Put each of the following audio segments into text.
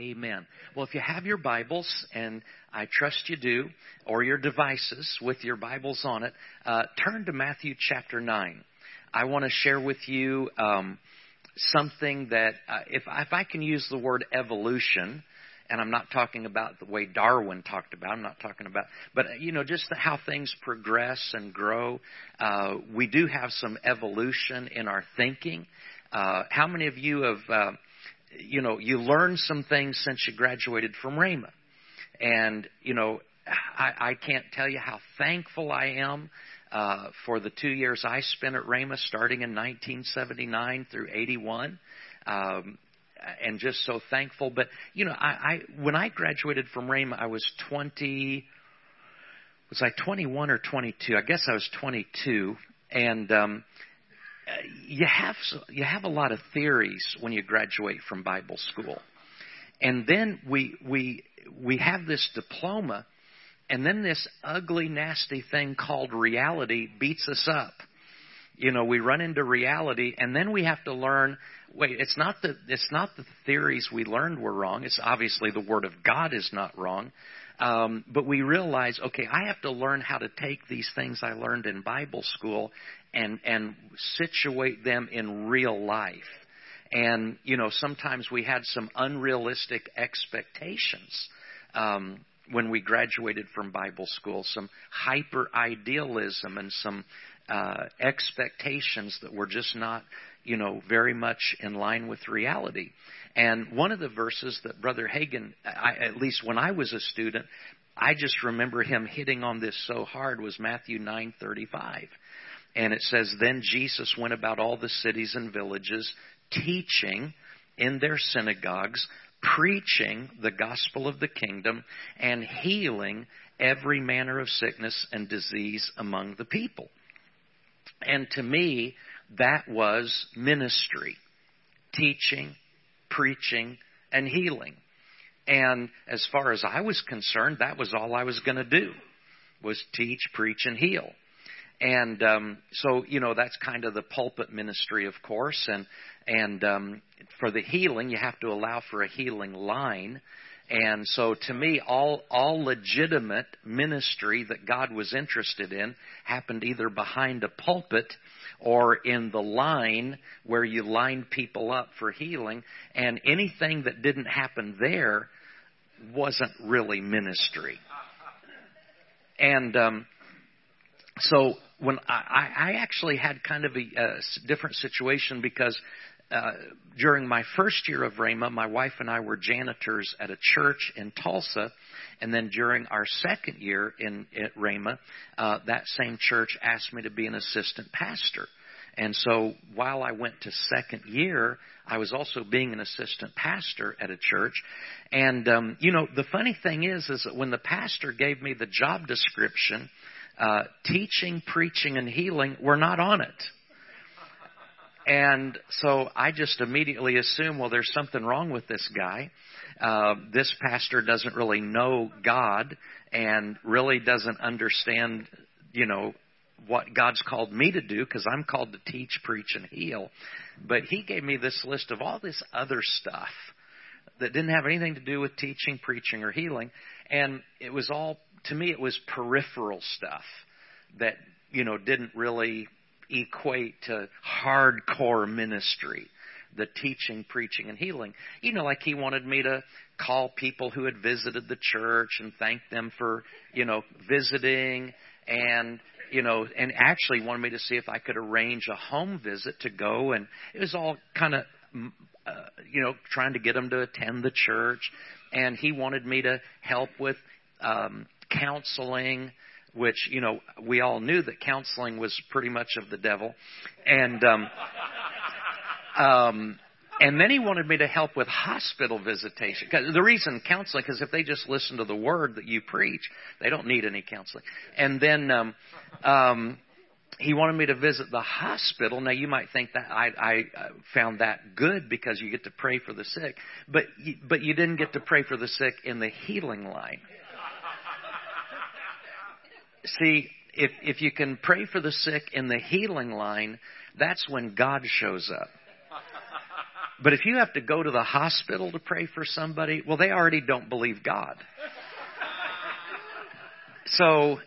Amen. Well, if you have your Bibles, and I trust you do, or your devices with your Bibles on it, uh, turn to Matthew chapter 9. I want to share with you um, something that, uh, if, if I can use the word evolution, and I'm not talking about the way Darwin talked about. I'm not talking about, but you know, just how things progress and grow. Uh, we do have some evolution in our thinking. Uh, how many of you have uh, you know, you learned some things since you graduated from Rhema. And, you know, I, I can't tell you how thankful I am uh, for the two years I spent at Rhema, starting in 1979 through 81. Um, and just so thankful. But you know, I, I when I graduated from Rhema, I was 20. Was I 21 or 22? I guess I was 22, and um, you have you have a lot of theories when you graduate from Bible school, and then we we we have this diploma, and then this ugly, nasty thing called reality beats us up. You know, we run into reality, and then we have to learn. Wait, it's not the it's not the theories we learned were wrong. It's obviously the Word of God is not wrong. Um, but we realize, okay, I have to learn how to take these things I learned in Bible school and and situate them in real life. And you know, sometimes we had some unrealistic expectations um, when we graduated from Bible school, some hyper idealism and some uh, expectations that were just not, you know, very much in line with reality. And one of the verses that Brother Hagin, I, at least when I was a student, I just remember him hitting on this so hard was Matthew 9:35. And it says, Then Jesus went about all the cities and villages, teaching in their synagogues, preaching the gospel of the kingdom, and healing every manner of sickness and disease among the people. And to me, that was ministry teaching, preaching, and healing. And as far as I was concerned, that was all I was going to do was teach, preach, and heal. And um, so, you know, that's kind of the pulpit ministry, of course. And and um, for the healing, you have to allow for a healing line. And so, to me, all all legitimate ministry that God was interested in happened either behind a pulpit or in the line where you line people up for healing. And anything that didn't happen there wasn't really ministry. And um, so when I, I actually had kind of a, a different situation because uh, during my first year of Rhema, my wife and I were janitors at a church in Tulsa, and then during our second year in at Rhema, uh, that same church asked me to be an assistant pastor. And so while I went to second year, I was also being an assistant pastor at a church. And um, you know, the funny thing is, is that when the pastor gave me the job description uh, teaching, preaching, and healing were not on it. And so I just immediately assume, well, there's something wrong with this guy. Uh, this pastor doesn't really know God and really doesn't understand, you know, what God's called me to do because I'm called to teach, preach, and heal. But he gave me this list of all this other stuff that didn't have anything to do with teaching, preaching, or healing. And it was all to me it was peripheral stuff that you know didn't really equate to hardcore ministry the teaching preaching and healing. You know like he wanted me to call people who had visited the church and thank them for you know visiting and you know and actually wanted me to see if i could arrange a home visit to go. And it was all kind of uh, you know trying to get them to attend the church. And he wanted me to help with um counseling, which you know we all knew that counseling was pretty much of the devil, and um, um, and then he wanted me to help with hospital visitation. The reason counseling, because if they just listen to the word that you preach, they don't need any counseling. And then um, um, he wanted me to visit the hospital. Now you might think that I, I uh, found that good because you get to pray for the sick, but you, but you didn't get to pray for the sick in the healing line. See, if, if you can pray for the sick in the healing line, that's when God shows up. But if you have to go to the hospital to pray for somebody, well, they already don't believe God. So,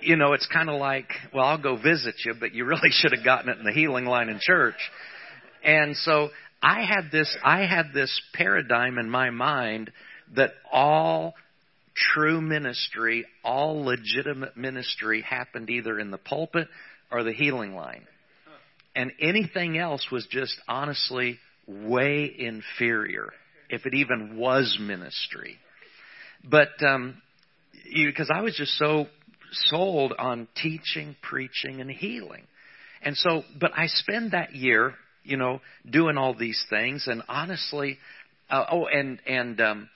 you know, it's kind of like, well, I'll go visit you, but you really should have gotten it in the healing line in church. And so I had this, I had this paradigm in my mind that all true ministry, all legitimate ministry happened either in the pulpit or the healing line. And anything else was just honestly way inferior, if it even was ministry. But um, because I was just so sold on teaching, preaching, and healing. And so, but I spend that year, you know, doing all these things, and honestly, uh, oh, and and um,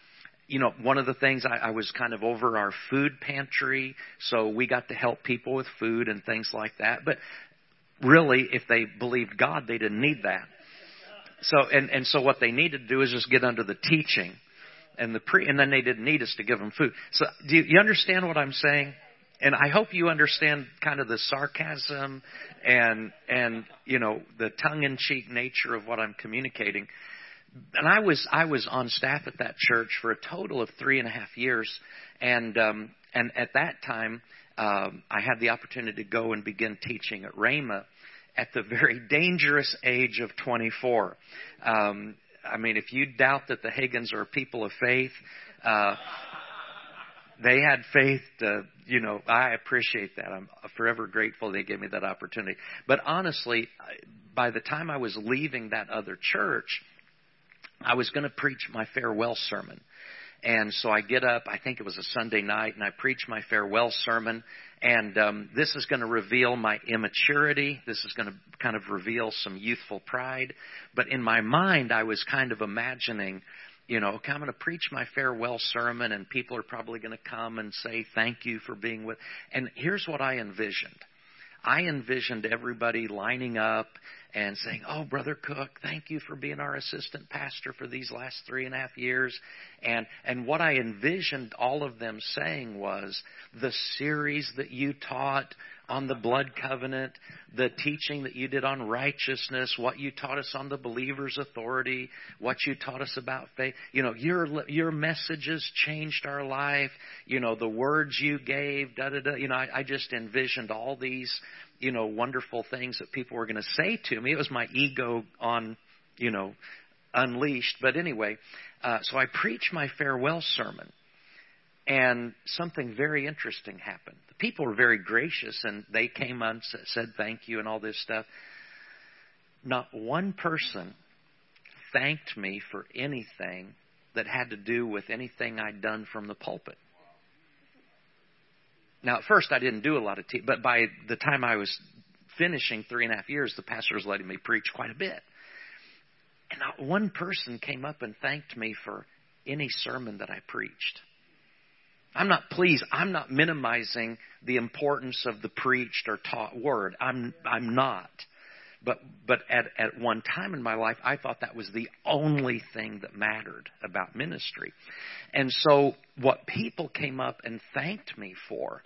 you know, one of the things I, I was kind of over our food pantry, so we got to help people with food and things like that. But really, if they believed God, they didn't need that. So, and and so what they needed to do is just get under the teaching and the pre, and then they didn't need us to give them food. So do you, you understand what I'm saying? And I hope you understand kind of the sarcasm and and you know the tongue-in-cheek nature of what I'm communicating. And I was I was on staff at that church for a total of three and a half years, and um, and at that time um, I had the opportunity to go and begin teaching at Rhema at the very dangerous age of 24. Um, I mean, if you doubt that the Hagins are people of faith, uh, they had faith to, you know, I appreciate that. I'm forever grateful they gave me that opportunity. But honestly, by the time I was leaving that other church, I was going to preach my farewell sermon. And so I get up, I think it was a Sunday night, and I preach my farewell sermon. And um, this is going to reveal my immaturity. This is going to kind of reveal some youthful pride. But in my mind, I was kind of imagining, you know, okay, I'm going to preach my farewell sermon, and people are probably going to come and say thank you for being with. And here's what I envisioned. I envisioned everybody lining up and saying, Oh, Brother Cooke, thank you for being our assistant pastor for these last three and a half years. And, and what I envisioned all of them saying was the series that you taught on the blood covenant, the teaching that you did on righteousness, what you taught us on the believer's authority, what you taught us about faith. You know, your your messages changed our life. You know, the words you gave, da da da. You know, I, I just envisioned all these you know, wonderful things that people were going to say to me. It was my ego on, you know, unleashed. But anyway, uh, so I preached my farewell sermon, and something very interesting happened. The people were very gracious, and they came on, said thank you, and all this stuff. Not one person thanked me for anything that had to do with anything I'd done from the pulpit. Now, at first, I didn't do a lot of teaching, but by the time I was finishing three and a half years, the pastor was letting me preach quite a bit. And not one person came up and thanked me for any sermon that I preached. I'm not pleased. I'm not minimizing the importance of the preached or taught word. I'm I'm not. But but at at one time in my life, I thought that was the only thing that mattered about ministry. And so what people came up and thanked me for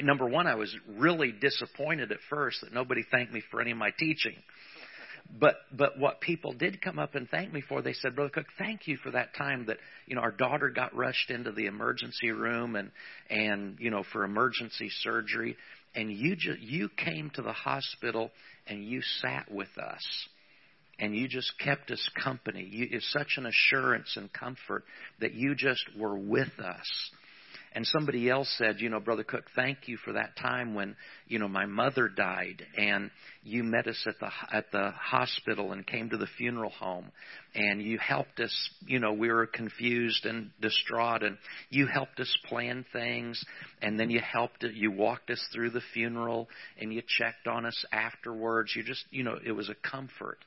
number one, I was really disappointed at first that nobody thanked me for any of my teaching. But but what people did come up and thank me for, they said, Brother Cooke, thank you for that time that you know our daughter got rushed into the emergency room and and you know for emergency surgery, and you just you came to the hospital and you sat with us and you just kept us company. You, it's such an assurance and comfort that you just were with us. And somebody else said, you know, Brother Cooke, thank you for that time when, you know, my mother died and you met us at the at the hospital and came to the funeral home and you helped us, you know, we were confused and distraught and you helped us plan things and then you helped you walked us through the funeral and you checked on us afterwards. You just, you know, it was a comfort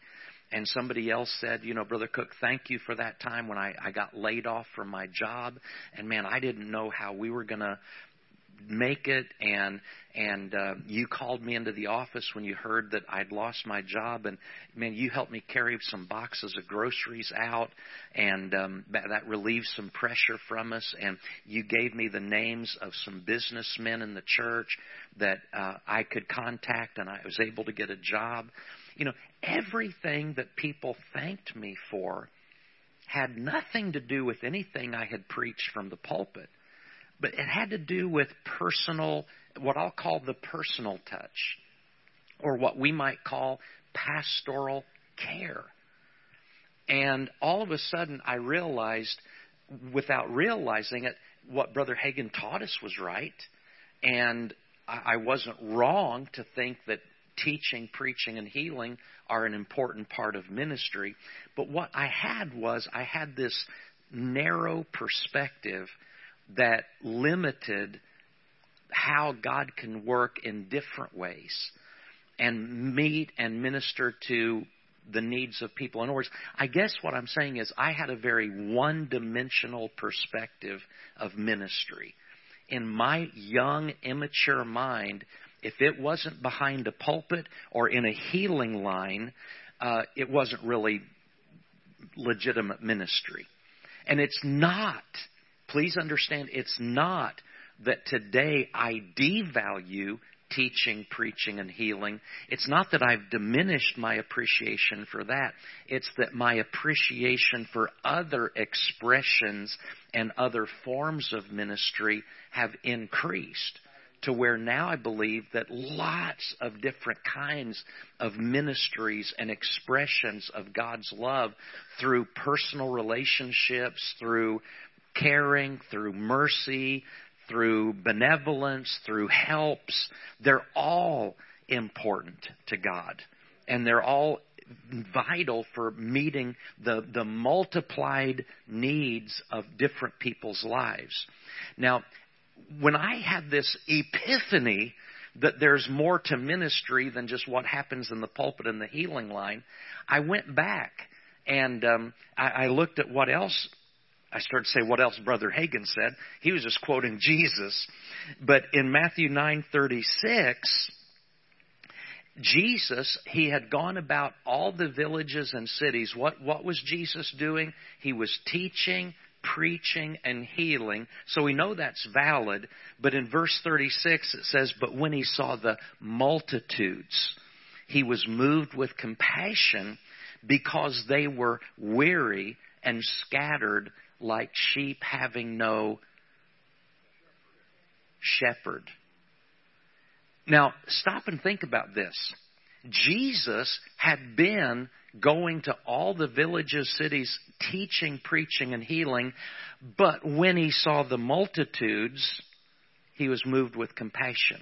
and somebody else said, you know, Brother Cooke, thank you for that time when I, I got laid off from my job. And man, I didn't know how we were going to make it. And and uh, you called me into the office when you heard that I'd lost my job. And man you helped me carry some boxes of groceries out. And um, that, relieved some pressure from us. And you gave me the names of some businessmen in the church that uh, I could contact and I was able to get a job You know, everything that people thanked me for had nothing to do with anything I had preached from the pulpit, but it had to do with personal, what I'll call the personal touch, or what we might call pastoral care. And all of a sudden, I realized, without realizing it, what Brother Hagin taught us was right. And I wasn't wrong to think that teaching, preaching, and healing are an important part of ministry. But what I had was I had this narrow perspective that limited how God can work in different ways and meet and minister to the needs of people. In other words, I guess what I'm saying is I had a very one dimensional perspective of ministry. In my young, immature mind, if it wasn't behind a pulpit or in a healing line, uh, it wasn't really legitimate ministry. And it's not, please understand, it's not that today I devalue teaching, preaching, and healing. It's not that I've diminished my appreciation for that. It's that my appreciation for other expressions and other forms of ministry have increased to where now I believe that lots of different kinds of ministries and expressions of God's love through personal relationships, through caring, through mercy, through benevolence, through helps, they're all important to God. And they're all vital for meeting the, the multiplied needs of different people's lives. Now, when I had this epiphany that there's more to ministry than just what happens in the pulpit and the healing line, I went back and um, I, I looked at what else I started to say what else Brother Hagin said. He was just quoting Jesus. But in Matthew 9:36, Jesus, he had gone about all the villages and cities. What what was Jesus doing? He was teaching, preaching and healing. So we know that's valid. But in verse 36 it says, But when he saw the multitudes, he was moved with compassion because they were weary and scattered like sheep having no shepherd. Now, stop and think about this. Jesus had been going to all the villages, cities, teaching, preaching, and healing, but when he saw the multitudes, he was moved with compassion.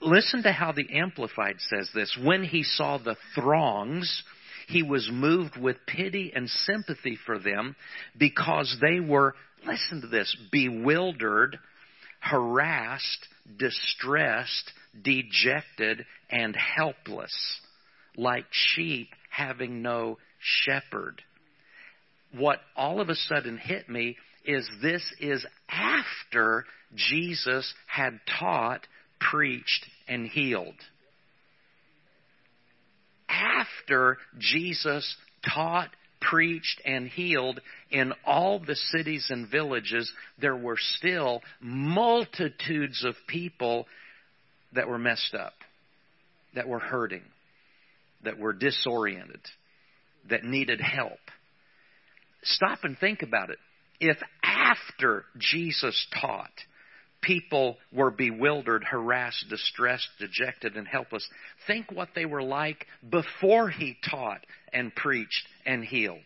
Listen to how the Amplified says this. When he saw the throngs, he was moved with pity and sympathy for them because they were, listen to this, bewildered, harassed, distressed, dejected, and helpless, like sheep having no shepherd. What all of a sudden hit me is this is after Jesus had taught, preached, and healed after Jesus taught, preached, and healed in all the cities and villages, there were still multitudes of people that were messed up, that were hurting, that were disoriented, that needed help. Stop and think about it. If after Jesus taught, people were bewildered, harassed, distressed, dejected, and helpless. Think what they were like before he taught and preached and healed.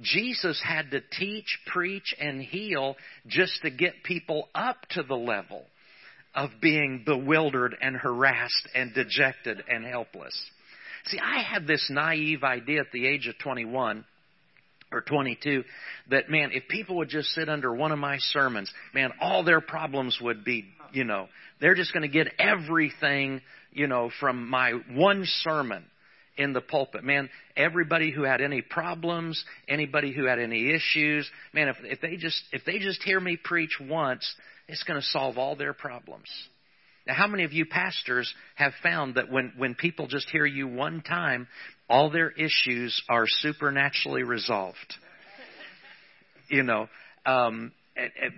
Jesus had to teach, preach, and heal just to get people up to the level of being bewildered and harassed and dejected and helpless. See, I had this naive idea at the age of 21 or 22 that man if people would just sit under one of my sermons man all their problems would be you know they're just going to get everything you know from my one sermon in the pulpit. Man everybody who had any problems anybody who had any issues man if if they just if they just hear me preach once it's going to solve all their problems now, how many of you pastors have found that when, when people just hear you one time, all their issues are supernaturally resolved? You know, um,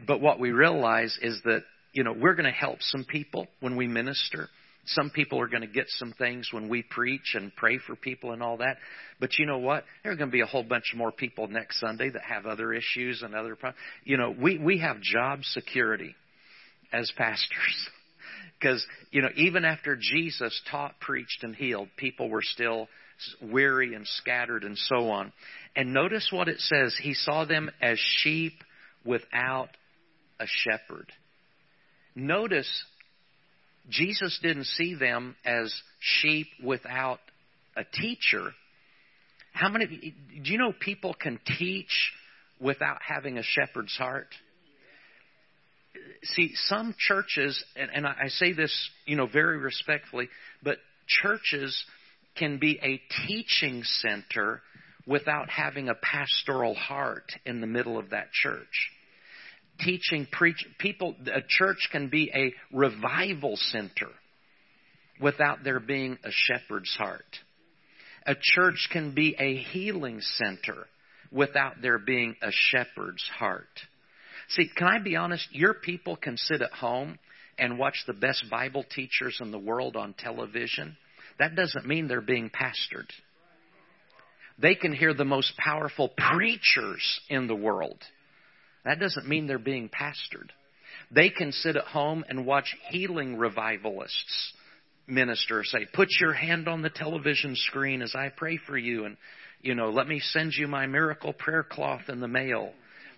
but what we realize is that, you know, we're going to help some people when we minister. some people are going to get some things when we preach and pray for people and all that. But you know what? There are going to be a whole bunch more people next Sunday that have other issues and other problems. You know, we, we have job security as pastors. Because, you know, even after Jesus taught, preached, and healed, people were still weary and scattered and so on. And notice what it says. He saw them as sheep without a shepherd. Notice Jesus didn't see them as sheep without a teacher. How many do you know people can teach without having a shepherd's heart? See, some churches, and, and I say this, you know, very respectfully, but churches can be a teaching center without having a pastoral heart in the middle of that church. Teaching, preach, people, a church can be a revival center without there being a shepherd's heart. A church can be a healing center without there being a shepherd's heart. See, can I be honest? Your people can sit at home and watch the best Bible teachers in the world on television. That doesn't mean they're being pastored. They can hear the most powerful preachers in the world. That doesn't mean they're being pastored. They can sit at home and watch healing revivalists minister say, put your hand on the television screen as I pray for you and, you know, let me send you my miracle prayer cloth in the mail.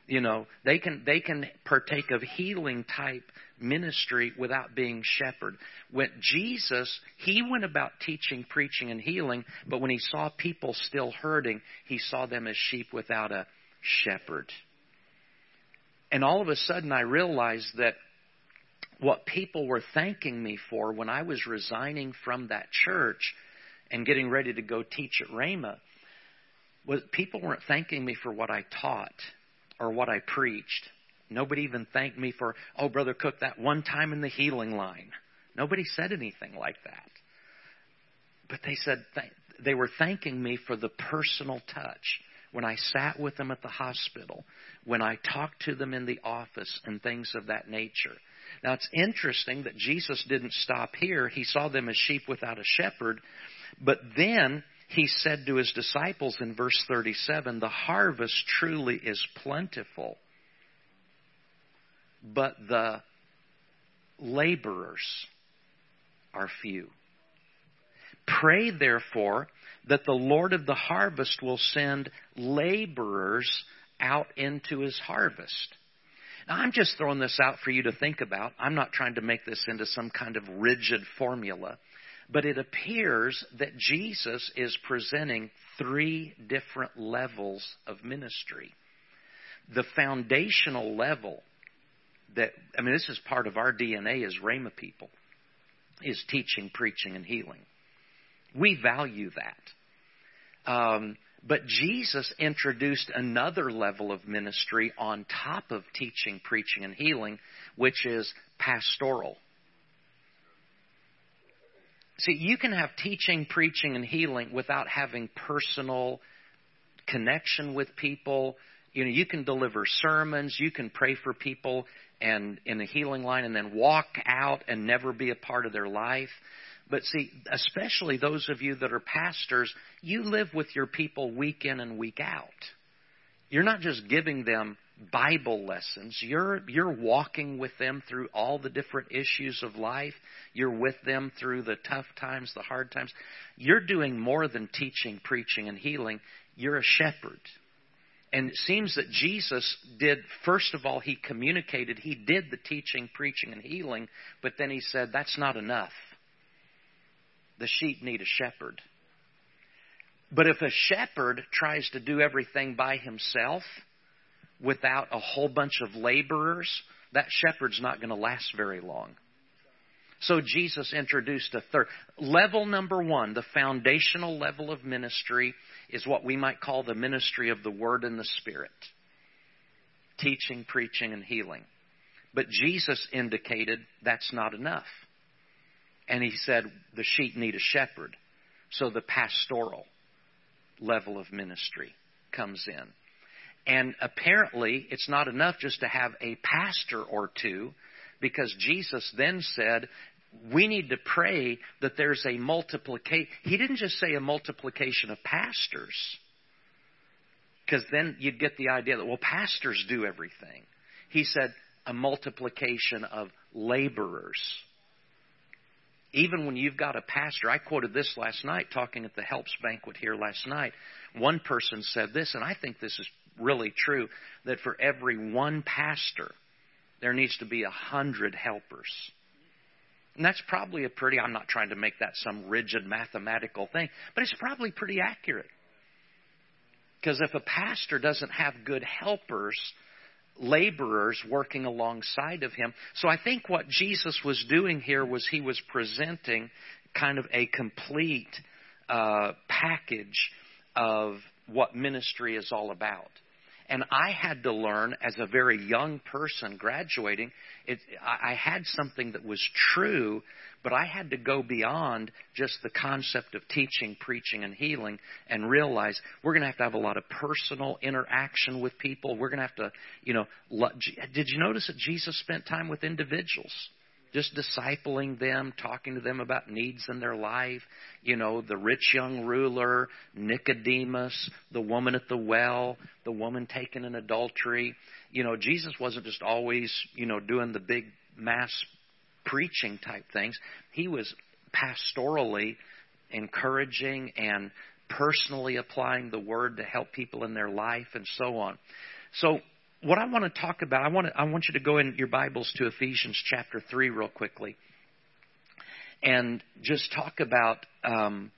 You know, they can, they can partake of healing type ministry without being shepherd. When Jesus, he went about teaching, preaching, and healing, but when he saw people still hurting, he saw them as sheep without a shepherd. And all of a sudden I realized that what people were thanking me for when I was resigning from that church and getting ready to go teach at Rhema was people weren't thanking me for what I taught or what I preached. Nobody even thanked me for, oh, Brother Cooke, that one time in the healing line. Nobody said anything like that. But they said, th- they were thanking me for the personal touch when I sat with them at the hospital, when I talked to them in the office, and things of that nature. Now, it's interesting that Jesus didn't stop here. He saw them as sheep without a shepherd. But then he said to his disciples in verse 37 The harvest truly is plentiful, but the laborers are few. Pray, therefore, that the Lord of the harvest will send laborers out into his harvest. Now, I'm just throwing this out for you to think about. I'm not trying to make this into some kind of rigid formula. But it appears that Jesus is presenting three different levels of ministry. The foundational level that, I mean, this is part of our DNA as Rhema people, is teaching, preaching, and healing. We value that. Um, but Jesus introduced another level of ministry on top of teaching, preaching, and healing, which is pastoral. See, you can have teaching, preaching, and healing without having personal connection with people. You know, you can deliver sermons, you can pray for people and in a healing line and then walk out and never be a part of their life. But see, especially those of you that are pastors, you live with your people week in and week out. You're not just giving them Bible lessons. You're you're walking with them through all the different issues of life. You're with them through the tough times, the hard times. You're doing more than teaching, preaching and healing. You're a shepherd. And it seems that Jesus did, first of all, he communicated, he did the teaching, preaching, and healing, but then he said, that's not enough. The sheep need a shepherd. But if a shepherd tries to do everything by himself, without a whole bunch of laborers, that shepherd's not going to last very long. So Jesus introduced a third. Level number one, the foundational level of ministry, is what we might call the ministry of the Word and the Spirit teaching, preaching, and healing. But Jesus indicated that's not enough. And he said the sheep need a shepherd. So the pastoral level of ministry comes in. And apparently, it's not enough just to have a pastor or two, because Jesus then said, we need to pray that there's a multiplication. He didn't just say a multiplication of pastors, because then you'd get the idea that, well, pastors do everything. He said a multiplication of laborers. Even when you've got a pastor, I quoted this last night talking at the Helps banquet here last night. One person said this, and I think this is really true that for every one pastor, there needs to be a hundred helpers. And that's probably a pretty, I'm not trying to make that some rigid mathematical thing, but it's probably pretty accurate. Because if a pastor doesn't have good helpers, laborers working alongside of him. So I think what Jesus was doing here was he was presenting kind of a complete uh, package of what ministry is all about. And I had to learn as a very young person graduating, it, I had something that was true, but I had to go beyond just the concept of teaching, preaching, and healing and realize we're going to have to have a lot of personal interaction with people. We're going to have to, you know, did you notice that Jesus spent time with individuals? Just discipling them, talking to them about needs in their life. You know, the rich young ruler, Nicodemus, the woman at the well, the woman taken in adultery. You know, Jesus wasn't just always, you know, doing the big mass preaching type things. He was pastorally encouraging and personally applying the word to help people in their life and so on. So what I want to talk about, I want, to, I want you to go in your Bibles to Ephesians chapter 3 real quickly and just talk about um,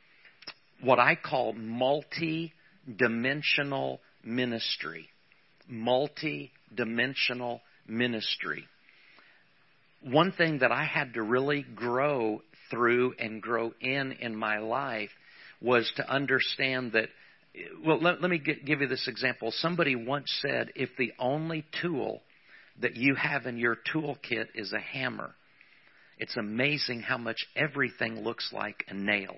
what I call multi dimensional ministry. Multi dimensional ministry. One thing that I had to really grow through and grow in in my life was to understand that well, let, let me give you this example. Somebody once said, if the only tool that you have in your toolkit is a hammer, it's amazing how much everything looks like a nail.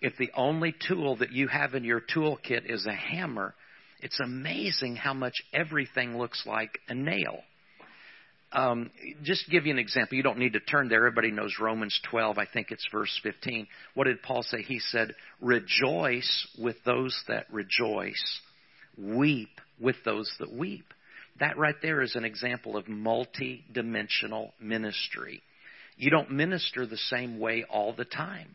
If the only tool that you have in your toolkit is a hammer, it's amazing how much everything looks like a nail. Um, just give you an example. You don't need to turn there. Everybody knows Romans 12. I think it's verse 15. What did Paul say? He said, Rejoice with those that rejoice, weep with those that weep. That right there is an example of multi dimensional ministry. You don't minister the same way all the time,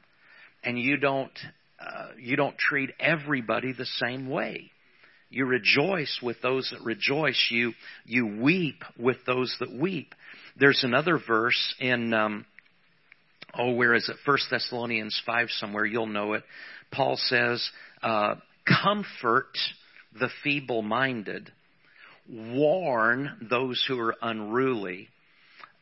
and you don't uh, you don't treat everybody the same way. You rejoice with those that rejoice. You, you weep with those that weep. There's another verse in, um, oh, where is it? First Thessalonians 5 somewhere. You'll know it. Paul says, uh, comfort the feeble minded, warn those who are unruly,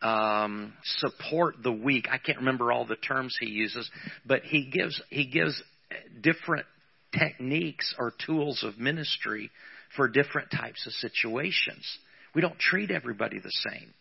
um, support the weak. I can't remember all the terms he uses, but he gives he gives different techniques or tools of ministry for different types of situations. We don't treat everybody the same.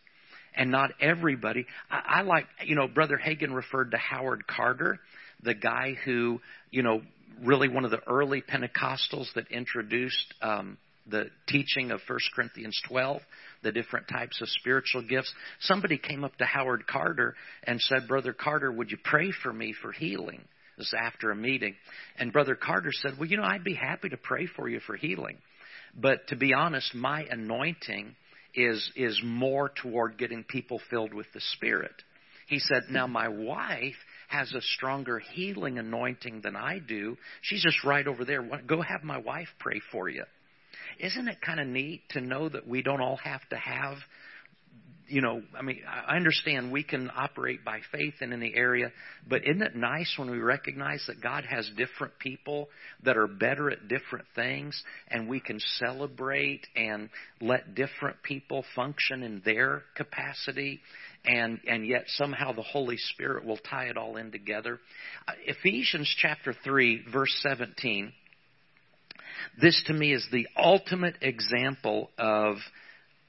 And not everybody. I, I like, you know, Brother Hagin referred to Howard Carter, the guy who, you know, really one of the early Pentecostals that introduced um, the teaching of 1 Corinthians 12, the different types of spiritual gifts. Somebody came up to Howard Carter and said, Brother Carter, would you pray for me for healing? This after a meeting. And Brother Carter said, Well, you know, I'd be happy to pray for you for healing. But to be honest, my anointing is, is more toward getting people filled with the Spirit. He said, Now my wife has a stronger healing anointing than I do. She's just right over there. Go have my wife pray for you. Isn't it kind of neat to know that we don't all have to have you know, I mean, I understand we can operate by faith and in the area, but isn't it nice when we recognize that God has different people that are better at different things and we can celebrate and let different people function in their capacity and, and yet somehow the Holy Spirit will tie it all in together? Uh, Ephesians chapter 3, verse 17. This to me is the ultimate example of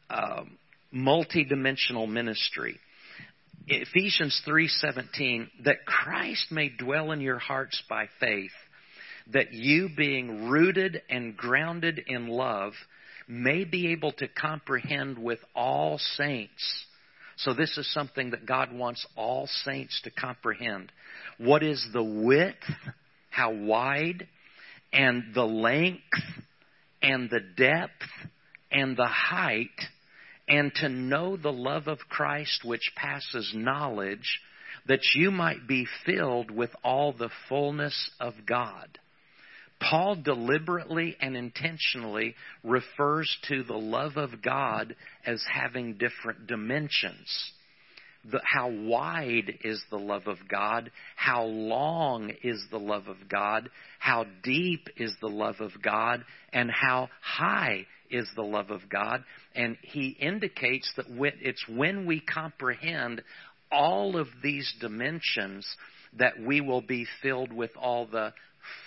um, multidimensional ministry. Ephesians 3:17 that Christ may dwell in your hearts by faith that you being rooted and grounded in love may be able to comprehend with all saints So this is something that God wants all saints to comprehend. What is the width, how wide, and the length, and the depth, and the height, and to know the love of Christ which passes knowledge, that you might be filled with all the fullness of God. Paul deliberately and intentionally refers to the love of God as having different dimensions. The, how wide is the love of God? How long is the love of God? How deep is the love of God? And how high is the love of God? And he indicates that it's when we comprehend all of these dimensions that we will be filled with all the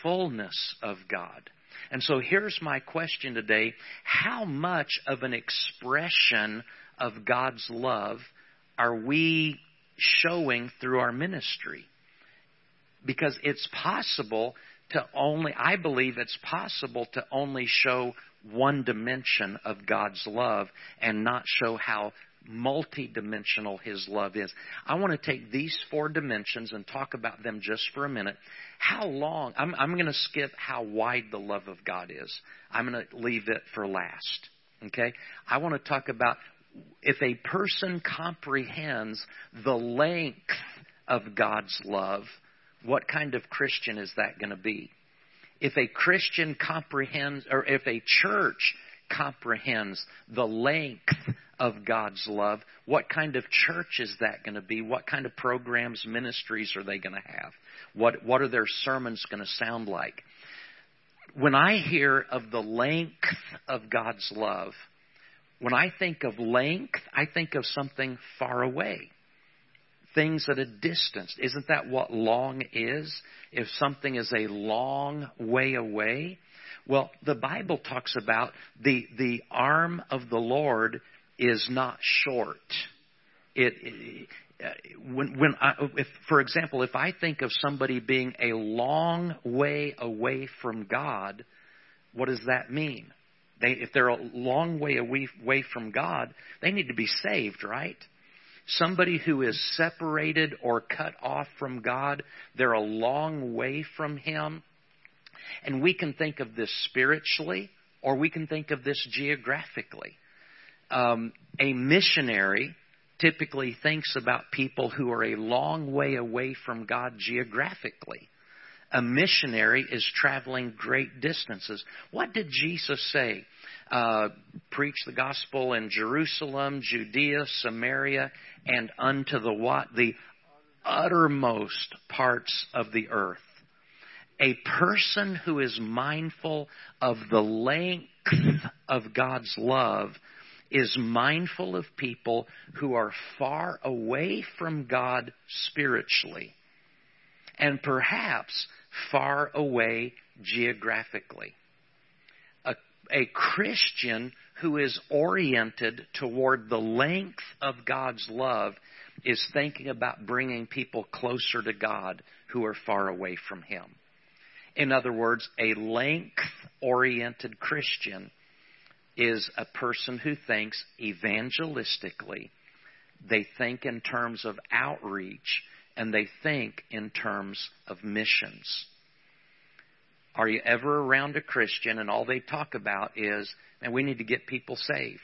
fullness of God. And so here's my question today. How much of an expression of God's love are we showing through our ministry? Because it's possible to only, I believe it's possible to only show one dimension of God's love and not show how multidimensional His love is. I want to take these four dimensions and talk about them just for a minute. How long? I'm, I'm going to skip how wide the love of God is. I'm going to leave it for last. Okay? I want to talk about if a person comprehends the length of God's love, what kind of Christian is that going to be? If a Christian comprehends, or if a church comprehends the length of God's love, what kind of church is that going to be? What kind of programs, ministries are they going to have? What, what are their sermons going to sound like? When I hear of the length of God's love, when I think of length, I think of something far away. Things at a distance. Isn't that what long is? If something is a long way away, well, the Bible talks about the, the arm of the Lord is not short. It, when, when I, if, for example, if I think of somebody being a long way away from God, what does that mean? They, if they're a long way away, away from God, they need to be saved, right? Somebody who is separated or cut off from God, they're a long way from Him. And we can think of this spiritually, or we can think of this geographically. Um, a missionary typically thinks about people who are a long way away from God geographically. A missionary is traveling great distances. What did Jesus say? Uh, preach the gospel in Jerusalem, Judea, Samaria, and unto the what? The uttermost parts of the earth a person who is mindful of the length of God's love is mindful of people who are far away from God spiritually and perhaps far away geographically. A, Christian who is oriented toward the length of God's love is thinking about bringing people closer to God who are far away from Him. In other words, a length oriented Christian is a person who thinks evangelistically. They think in terms of outreach and they think in terms of missions. Are you ever around a Christian and all they talk about is, man, we need to get people saved.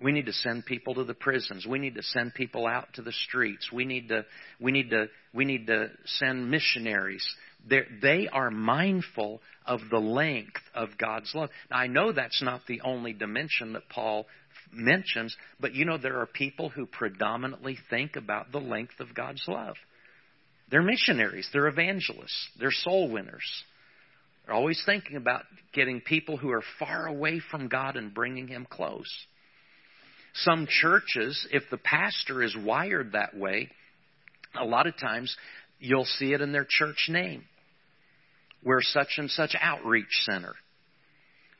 We need to send people to the prisons. We need to send people out to the streets. We need to, we need to, we need to send missionaries. They're, they are mindful of the length of God's love. Now, I know that's not the only dimension that Paul mentions, but you know, there are people who predominantly think about the length of God's love. They're missionaries, they're evangelists, they're soul winners. They're always thinking about getting people who are far away from God and bringing Him close. Some churches, if the pastor is wired that way, a lot of times you'll see it in their church name. We're such and such outreach center.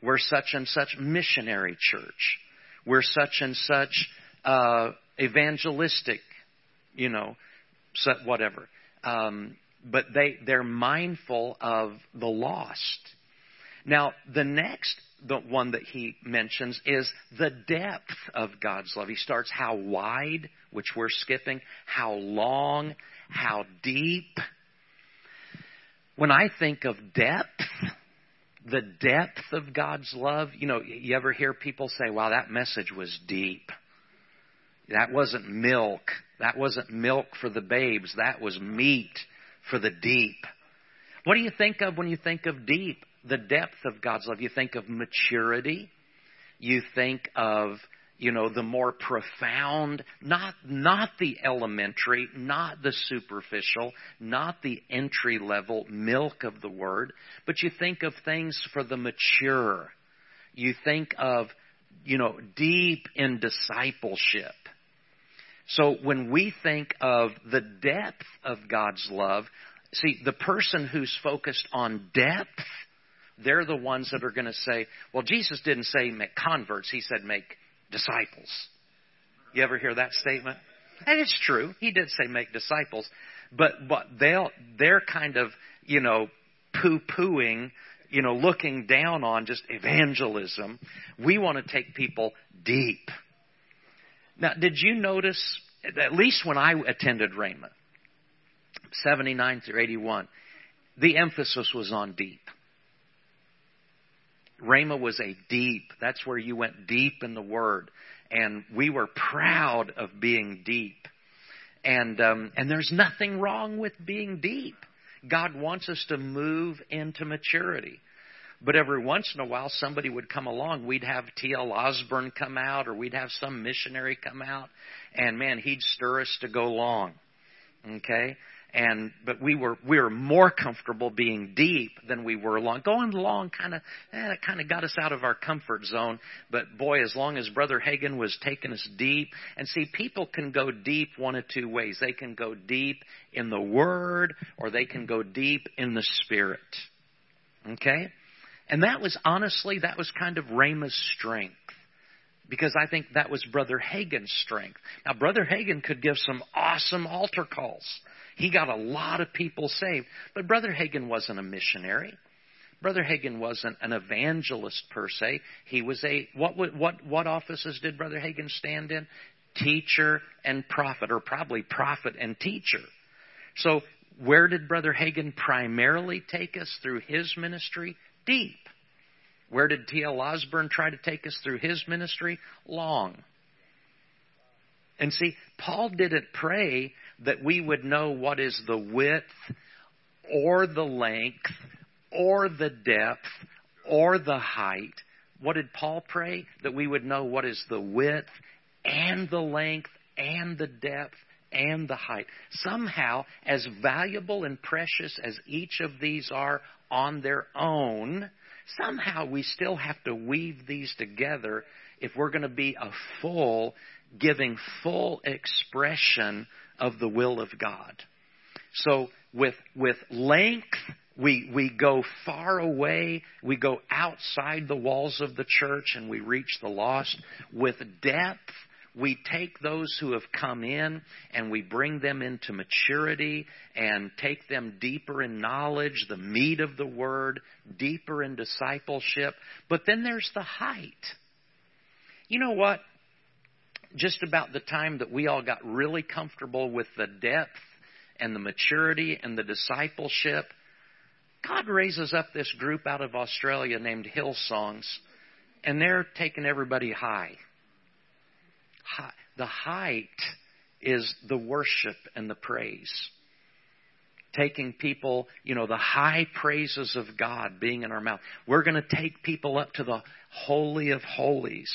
We're such and such missionary church. We're such and such uh, evangelistic, you know, whatever. Um, but they they're mindful of the lost. Now, the next the one that he mentions is the depth of God's love. He starts how wide, which we're skipping, how long, how deep. When I think of depth, the depth of God's love, you know, you ever hear people say, wow, that message was deep. That wasn't milk. That wasn't milk for the babes. That was meat for the deep. What do you think of when you think of deep? The depth of God's love. You think of maturity. You think of you know the more profound not not the elementary not the superficial not the entry level milk of the word but you think of things for the mature you think of you know deep in discipleship so when we think of the depth of God's love see the person who's focused on depth they're the ones that are going to say well Jesus didn't say make converts he said make disciples. You ever hear that statement? And it's true. He did say make disciples, but but they'll they're kind of you know poo pooing, you know, looking down on just evangelism. We want to take people deep. Now, did you notice? At least when I attended Rhema, seventy nine through eighty one, the emphasis was on deep. Rhema was a deep. That's where you went deep in the Word, and we were proud of being deep. And um, and there's nothing wrong with being deep. God wants us to move into maturity. But every once in a while, somebody would come along. We'd have T.L. Osborn come out, or we'd have some missionary come out, and man, he'd stir us to go long. Okay, and but we were we were more comfortable being deep than we were long. Going long kind of eh, it kind of got us out of our comfort zone. But boy, as long as Brother Hagin was taking us deep, and see, people can go deep one of two ways. They can go deep in the Word, or they can go deep in the Spirit. Okay, and that was honestly that was kind of Rhema's strength because I think that was Brother Hagin's strength. Now, Brother Hagin could give some awesome altar calls. He got a lot of people saved. But Brother Hagin wasn't a missionary. Brother Hagin wasn't an evangelist per se. He was a what what what offices did Brother Hagin stand in? Teacher and prophet, or probably prophet and teacher. So where did Brother Hagin primarily take us through his ministry? Deep. Where did T.L. Osborn try to take us through his ministry? Long. And see, Paul didn't pray that we would know what is the width or the length or the depth or the height. What did Paul pray? That we would know what is the width and the length and the depth and the height. Somehow, as valuable and precious as each of these are on their own, somehow we still have to weave these together if we're going to be a full, giving full expression of the will of God. So with, with length, we, we go far away. We go outside the walls of the church and we reach the lost. With depth, we take those who have come in and we bring them into maturity and take them deeper in knowledge, the meat of the word, deeper in discipleship. But then there's the height. You know what? just about the time that we all got really comfortable with the depth and the maturity and the discipleship, God raises up this group out of Australia named Hillsongs, and they're taking everybody high. The height is the worship and the praise. Taking people, you know, the high praises of God being in our mouth. We're going to take people up to the Holy of Holies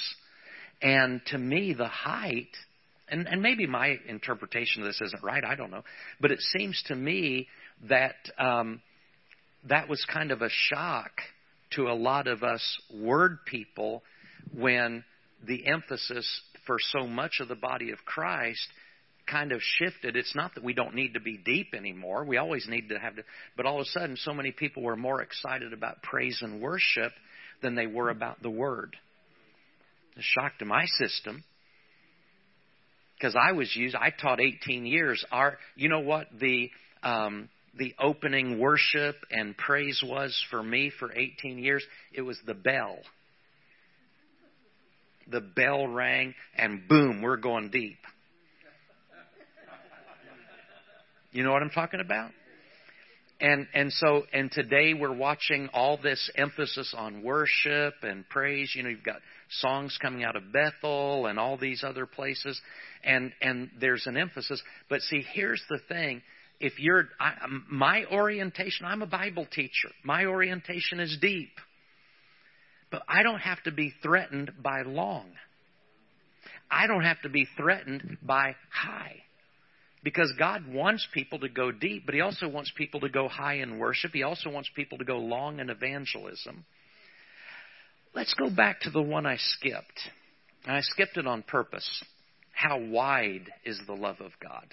and to me, the height, and, and maybe my interpretation of this isn't right, I don't know, but it seems to me that um, that was kind of a shock to a lot of us word people when the emphasis for so much of the body of Christ kind of shifted. It's not that we don't need to be deep anymore. We always need to have to, but all of a sudden, so many people were more excited about praise and worship than they were about the word a shock to my system because I was used. I taught 18 years. Our, you know what the um, the opening worship and praise was for me for 18 years? It was the bell. The bell rang, and boom, we're going deep. You know what I'm talking about? And and so and today we're watching all this emphasis on worship and praise. You know, you've got songs coming out of Bethel and all these other places, and and there's an emphasis. But see, here's the thing: if you're I, my orientation, I'm a Bible teacher. My orientation is deep, but I don't have to be threatened by long. I don't have to be threatened by high. Because God wants people to go deep, but He also wants people to go high in worship. He also wants people to go long in evangelism. Let's go back to the one I skipped. And I skipped it on purpose. How wide is the love of God?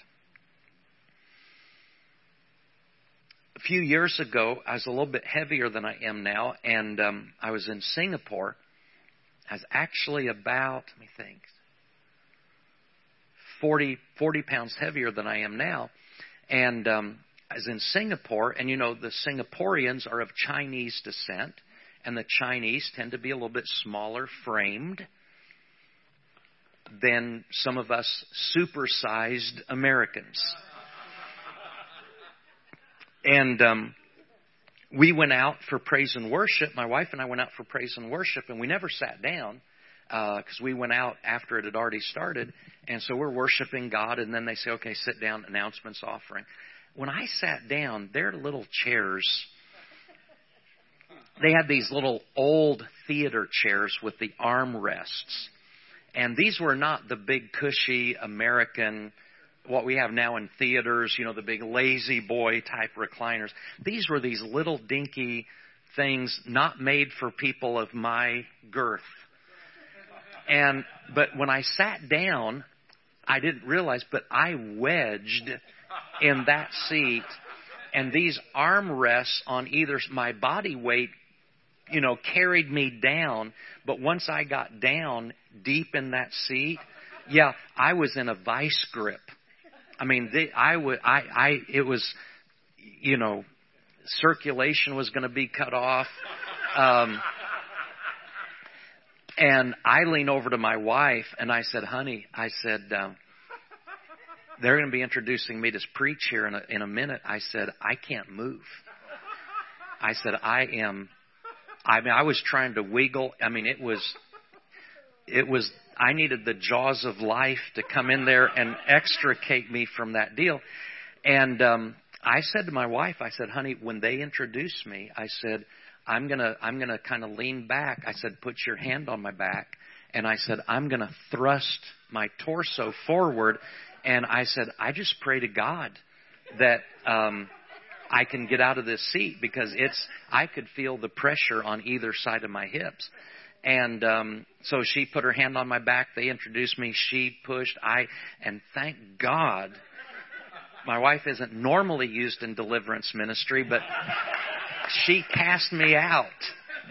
A few years ago, I was a little bit heavier than I am now, and um, I was in Singapore. I was actually about, let me think, 40, 40 pounds heavier than I am now. And um, I was in Singapore, and you know, the Singaporeans are of Chinese descent, and the Chinese tend to be a little bit smaller framed than some of us supersized Americans. And um, we went out for praise and worship. My wife and I went out for praise and worship, and we never sat down because uh, we went out after it had already started, and so we're worshiping God, and then they say, "Okay, sit down." Announcements, offering. When I sat down, their little chairs. They had these little old theater chairs with the armrests, and these were not the big cushy American what we have now in theaters, you know, the big La-Z-Boy type recliners. These were these little dinky things not made for people of my girth. And but when I sat down, I didn't realize, but I wedged in that seat, and these armrests on either my body weight, you know, carried me down. But once I got down deep in that seat, yeah, I was in a vice grip. I mean, they, I would, I, I, it was, you know, circulation was going to be cut off. Um, and I leaned over to my wife and I said, honey, I said, um, they're going to be introducing me to preach here in a, in a minute. I said, I can't move. I said, I am, I mean, I was trying to wiggle. I mean, it was, it was, I needed the jaws of life to come in there and extricate me from that deal. And, um, I said to my wife, I said, honey, when they introduce me, I said, I'm gonna I'm gonna kind of lean back. I said, put your hand on my back, and I said, I'm gonna thrust my torso forward, and I said, I just pray to God that um, I can get out of this seat because it's I could feel the pressure on either side of my hips. And um, so she put her hand on my back. They introduced me. She pushed. I and thank God, my wife isn't normally used in deliverance ministry, but she cast me out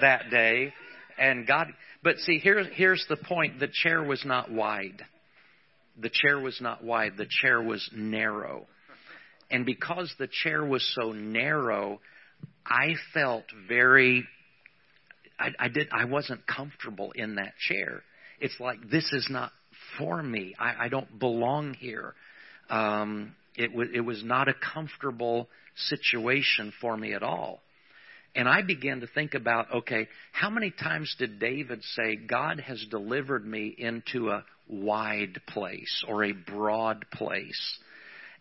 that day and God but see here here's the point the chair was not wide the chair was not wide the chair was narrow and because the chair was so narrow I felt very I, I did I wasn't comfortable in that chair. It's like this is not for me. I, I don't belong here. Um, it it was not a comfortable situation for me at all. And I began to think about, okay, how many times did David say, God has delivered me into a wide place or a broad place?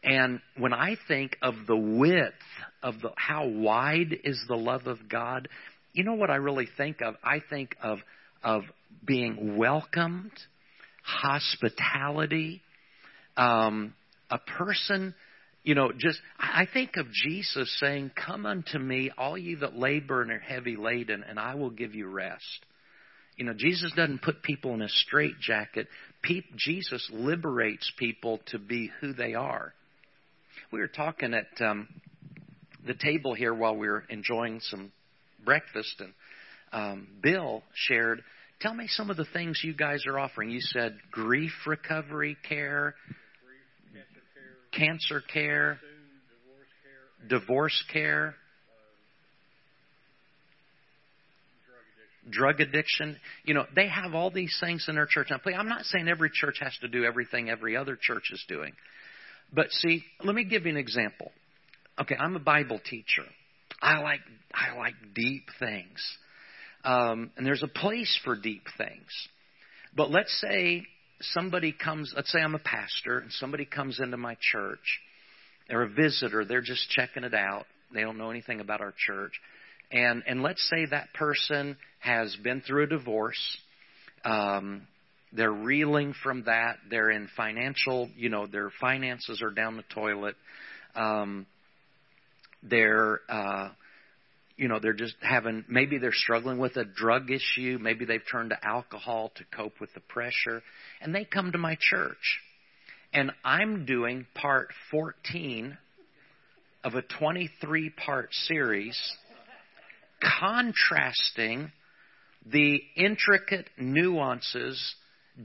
And when I think of the width of the, how wide is the love of God, you know what I really think of? I think of, of being welcomed, hospitality, um, a person you know, just, I think of Jesus saying, Come unto me, all ye that labor and are heavy laden, and I will give you rest. You know, Jesus doesn't put people in a straitjacket. Jesus liberates people to be who they are. We were talking at um, the table here while we were enjoying some breakfast, and um, Bill shared, Tell me some of the things you guys are offering. You said grief recovery care, cancer care, divorce care, drug addiction. You know, they have all these things in their church. Now, I'm not saying every church has to do everything every other church is doing. But see, let me give you an example. Okay, I'm a Bible teacher. I like I like deep things. Um, and there's a place for deep things. But let's say somebody comes, let's say I'm a pastor, and somebody comes into my church. They're a visitor, they're just checking it out. They don't know anything about our church. And, and let's say that person has been through a divorce. Um, they're reeling from that. They're in financial, you know, their finances are down the toilet. Um, they're, uh, you know, they're just having, maybe they're struggling with a drug issue. Maybe they've turned to alcohol to cope with the pressure. And they come to my church. And I'm doing part 14 of a 23 part series contrasting the intricate nuances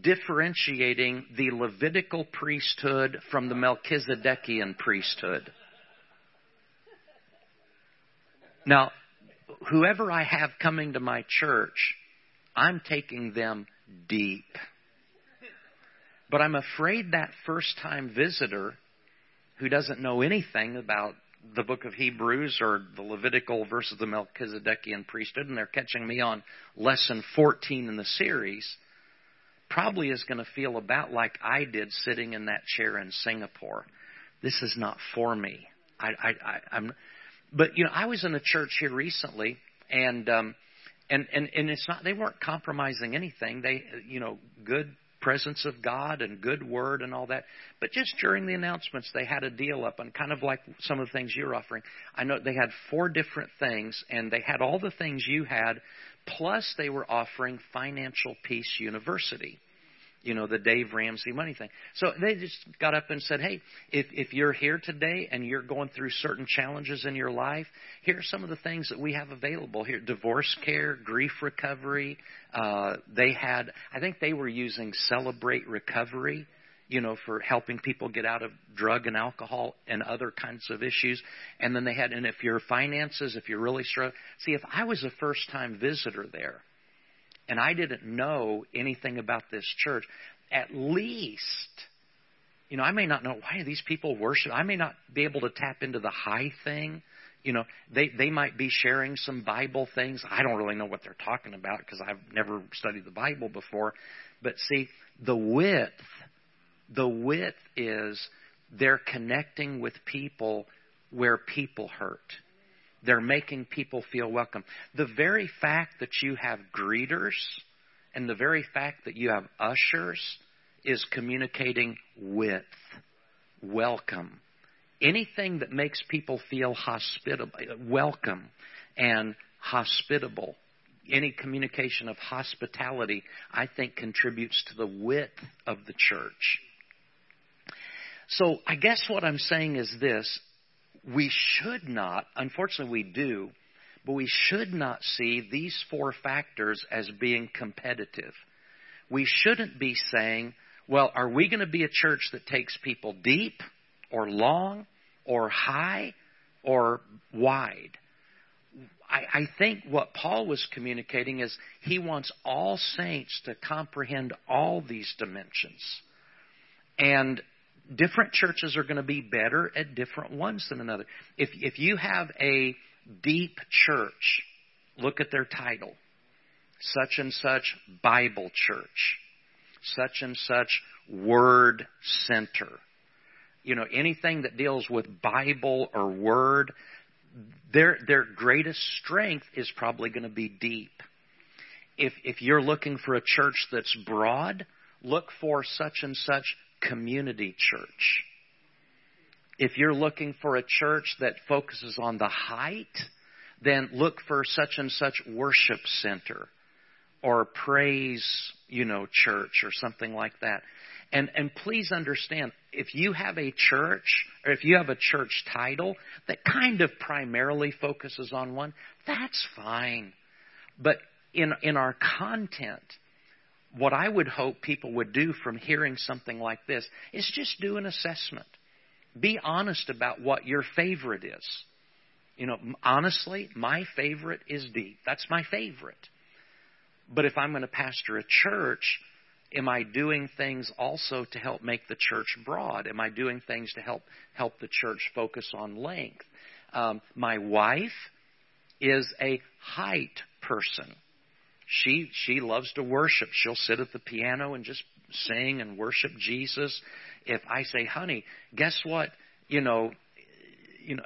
differentiating the Levitical priesthood from the Melchizedekian priesthood. Now, whoever I have coming to my church, I'm taking them deep. But I'm afraid that first time visitor who doesn't know anything about the book of Hebrews or the Levitical versus the Melchizedekian priesthood, and they're catching me on lesson 14 in the series, probably is going to feel about like I did sitting in that chair in Singapore. This is not for me. I, I, I, I'm but you know, I was in a church here recently, and um, and and and it's not they weren't compromising anything. They you know good presence of God and good word and all that. But just during the announcements, they had a deal up, and kind of like some of the things you're offering. I know they had four different things, and they had all the things you had, plus they were offering Financial Peace University you know, the Dave Ramsey money thing. So they just got up and said, hey, if, if you're here today and you're going through certain challenges in your life, here are some of the things that we have available here. Divorce care, grief recovery. Uh, they had, I think they were using Celebrate Recovery, you know, for helping people get out of drug and alcohol and other kinds of issues. And then they had, and if your finances, if you're really struggling, see, if I was a first time visitor there, and I didn't know anything about this church, at least, you know, I may not know why these people worship. I may not be able to tap into the high thing. You know, they they might be sharing some Bible things. I don't really know what they're talking about because I've never studied the Bible before. But see, the width, the width is they're connecting with people where people hurt they're making people feel welcome. The very fact that you have greeters and the very fact that you have ushers is communicating with, welcome. Anything that makes people feel hospitable, welcome and hospitable, any communication of hospitality, I think contributes to the width of the church. So I guess what I'm saying is this we should not, unfortunately, we do, but we should not see these four factors as being competitive. We shouldn't be saying, well, are we going to be a church that takes people deep or long or high or wide? I, I think what Paul was communicating is he wants all saints to comprehend all these dimensions. And different churches are going to be better at different ones than another. If if you have a deep church, look at their title. Such and such Bible church. Such and such word center. You know, anything that deals with Bible or word, their their greatest strength is probably going to be deep. If if you're looking for a church that's broad, look for such and such community church. If you're looking for a church that focuses on the height, then look for such and such worship center or praise, you know, church or something like that. And and please understand, if you have a church or if you have a church title that kind of primarily focuses on one, that's fine. But in in our content, what I would hope people would do from hearing something like this is just do an assessment. Be honest about what your favorite is. You know, honestly, my favorite is deep. That's my favorite. But if I'm going to pastor a church, am I doing things also to help make the church broad? Am I doing things to help help the church focus on length? Um, my wife is a height person. She she loves to worship. She'll sit at the piano and just sing and worship Jesus. If I say, "Honey, guess what? You know, you know,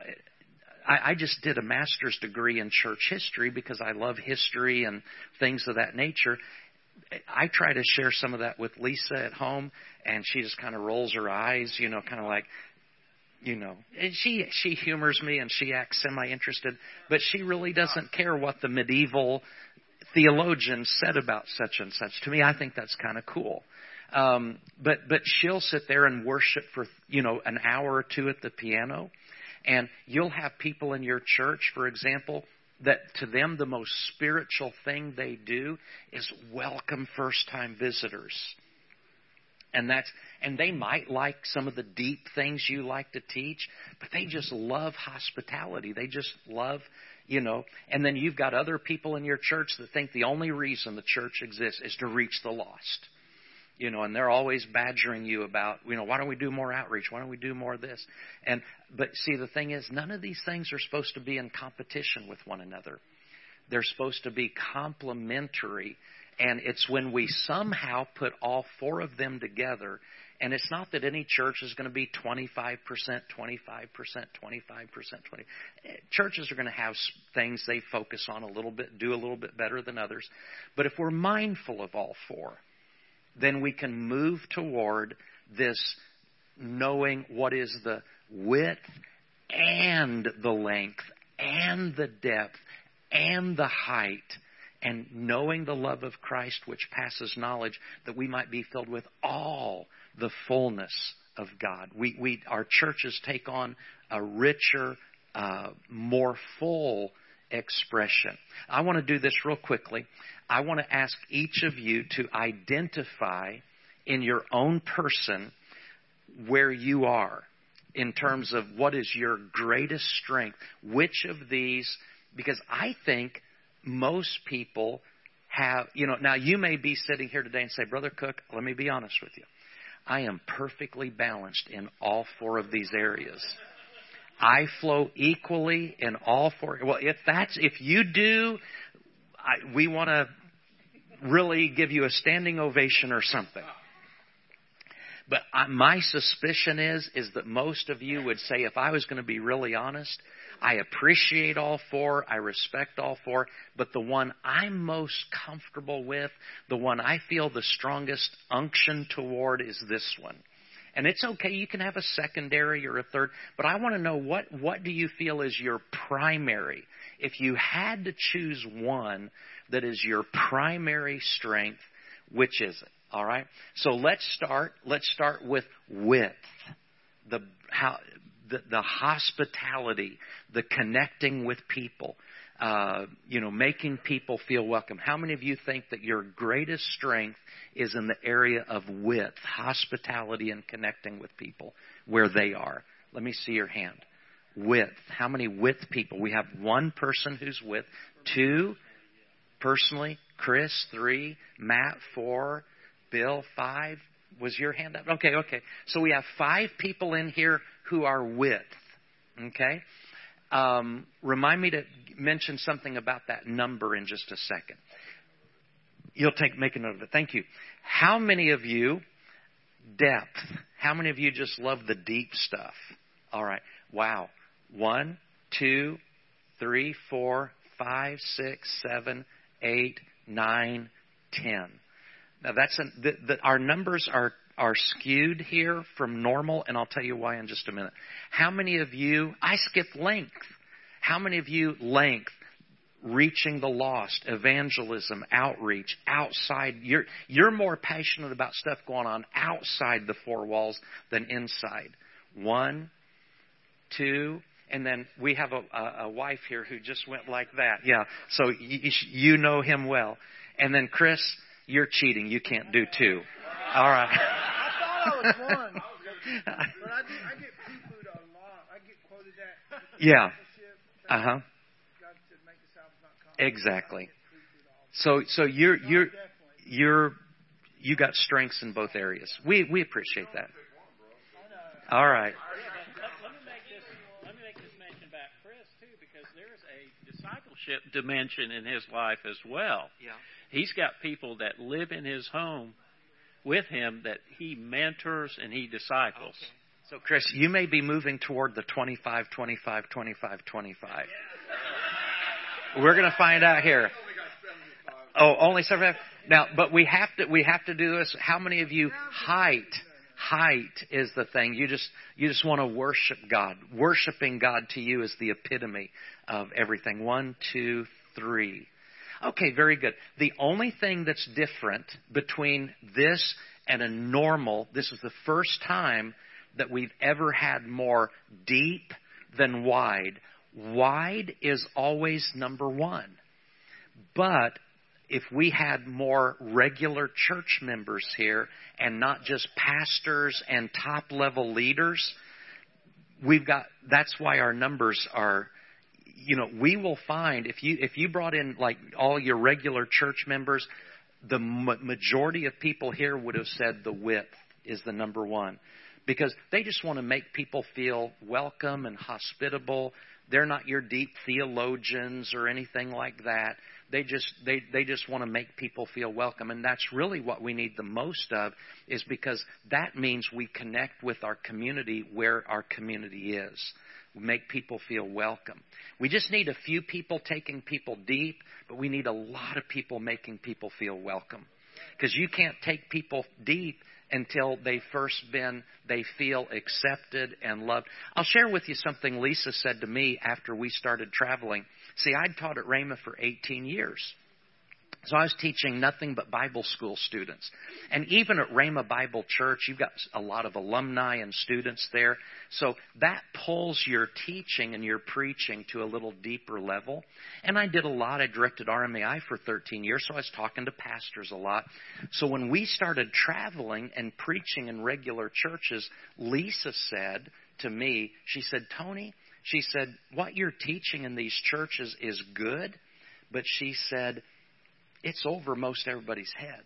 I, I just did a master's degree in church history because I love history and things of that nature. I try to share some of that with Lisa at home, and she just kind of rolls her eyes, you know, kind of like, you know, and she she humors me and she acts semi interested, but she really doesn't care what the medieval theologians said about such and such. To me, I think that's kind of cool. Um, but but she'll sit there and worship for you know an hour or two at the piano, and you'll have people in your church, for example, that to them the most spiritual thing they do is welcome first time visitors. And that's and they might like some of the deep things you like to teach, but they just love hospitality. They just love, you know, and then you've got other people in your church that think the only reason the church exists is to reach the lost you know, and they're always badgering you about, you know, why don't we do more outreach? Why don't we do more of this? And but see, the thing is, none of these things are supposed to be in competition with one another. They're supposed to be complementary, and it's when we somehow put all four of them together. And it's not that any church is going to be 25%, 25%, 25%, 20. Churches are going to have things they focus on a little bit, do a little bit better than others. But if we're mindful of all four, then we can move toward this knowing what is the width and the length and the depth and the height and knowing the love of Christ which passes knowledge that we might be filled with all the fullness of God. We, we our churches take on a richer, uh, more full expression. I want to do this real quickly. I want to ask each of you to identify in your own person where you are in terms of what is your greatest strength. Which of these, because I think most people have, you know, now you may be sitting here today and say, Brother Cooke, let me be honest with you. I am perfectly balanced in all four of these areas. I flow equally in all four. Well, if that's if you do, I, we want to really give you a standing ovation or something. But I, my suspicion is is that most of you would say, if I was going to be really honest, I appreciate all four, I respect all four, but the one I'm most comfortable with, the one I feel the strongest unction toward, is this one. And it's okay, you can have a secondary or a third, but I want to know what, what do you feel is your primary? If you had to choose one that is your primary strength, which is it? All right? So let's start, let's start with width. The, how, the, the hospitality, the connecting with people. Uh, you know, making people feel welcome. How many of you think that your greatest strength is in the area of width, hospitality, and connecting with people where they are? Let me see your hand. Width. How many width people? We have one person who's width. Two, personally. Chris, three. Matt, four. Bill, five. Was your hand up? Okay, okay. So we have five people in here who are width. Okay? Um, remind me to mention something about that number in just a second. You'll take make a note of it. Thank you. How many of you depth? How many of you just love the deep stuff? All right. Wow. One, two, three, four, five, six, seven, eight, nine, ten. Now that's an, the, the, our numbers are are skewed here from normal, and I'll tell you why in just a minute. How many of you, I skipped length. How many of you, length, reaching the lost, evangelism, outreach, outside, you're, you're more passionate about stuff going on outside the four walls than inside. One, two, and then we have a, a, a wife here who just went like that. Yeah, so you, you know him well. And then Chris, you're cheating. You can't do two. All right. I thought I was one. but I, do, I get poo-pooed a lot. I get quoted that. Yeah. Uh huh. God said, make disciples, not converts. Exactly. Get preached all So so you're you're you're you got strengths in both areas. We we appreciate that. All right. Let, let me make this let me make this mention about Chris too, because there's a discipleship dimension in his life as well. Yeah. He's got people that live in his home with him that he mentors and he disciples. So Chris, you may be moving toward the 25 25 25 25. We're going to find out here. Oh, only 75. Now, but we have to we have to do this. How many of you height height is the thing. You just you just want to worship God. Worshiping God to you is the epitome of everything. One, two, three. Okay, very good. The only thing that's different between this and a normal, this is the first time that we've ever had more deep than wide. Wide is always number one. But if we had more regular church members here and not just pastors and top level leaders, we've got that's why our numbers are you know we will find if you if you brought in like all your regular church members the ma- majority of people here would have said the width is the number one. Because they just want to make people feel welcome and hospitable. They're not your deep theologians or anything like that. They just they they just want to make people feel welcome. And that's really what we need the most of is because that means we connect with our community where our community is make people feel welcome. We just need a few people taking people deep but we need a lot of people making people feel welcome. Because you can't take people deep until they've first been they feel accepted and loved. I'll share with you something lisa said to me after we started traveling. See i'd taught at rhema for 18 years so I was teaching nothing but Bible school students. And even at Rhema Bible Church, you've got a lot of alumni and students there. So that pulls your teaching and your preaching to a little deeper level. And I did a lot. I directed RMAI for 13 years, so I was talking to pastors a lot. So when we started traveling and preaching in regular churches, Lisa said to me, she said, Tony, she said, what you're teaching in these churches is good, but she said, it's over most everybody's head.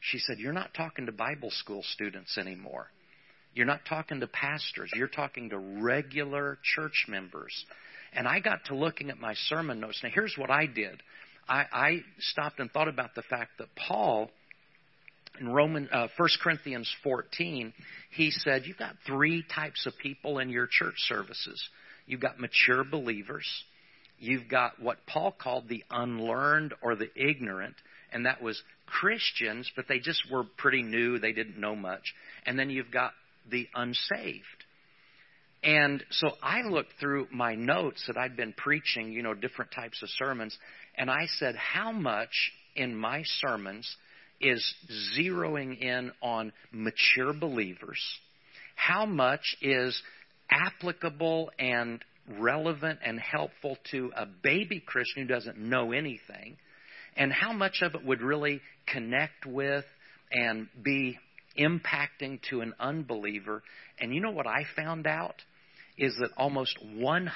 She said, You're not talking to Bible school students anymore. You're not talking to pastors. You're talking to regular church members. And I got to looking at my sermon notes. Now, here's what I did I, I stopped and thought about the fact that Paul, in Roman, uh, 1 Corinthians 14, he said, You've got three types of people in your church services. You've got mature believers, you've got what Paul called the unlearned or the ignorant, and that was Christians, but they just were pretty new, they didn't know much. And then you've got the unsaved. And so I looked through my notes that I'd been preaching, you know, different types of sermons, and I said, how much in my sermons is zeroing in on mature believers? How much is applicable and relevant and helpful to a baby Christian who doesn't know anything? And how much of it would really connect with and be impacting to an unbeliever? And you know what I found out? Is that almost 100%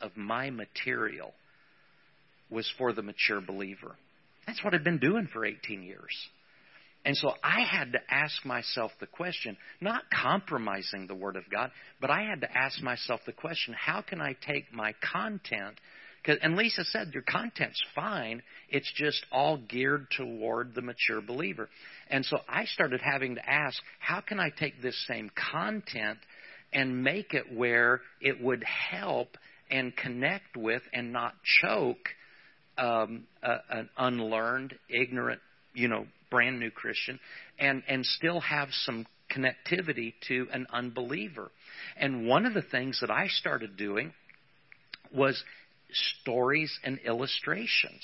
of my material was for the mature believer. That's what I've been doing for 18 years. And so I had to ask myself the question, not compromising the Word of God, but I had to ask myself the question, how can I take my content? And Lisa said, your content's fine. It's just all geared toward the mature believer. And so I started having to ask, how can I take this same content and make it where it would help and connect with and not choke um, a, an unlearned, ignorant, you know, brand new Christian, and and still have some connectivity to an unbeliever. And one of the things that I started doing was stories and illustrations.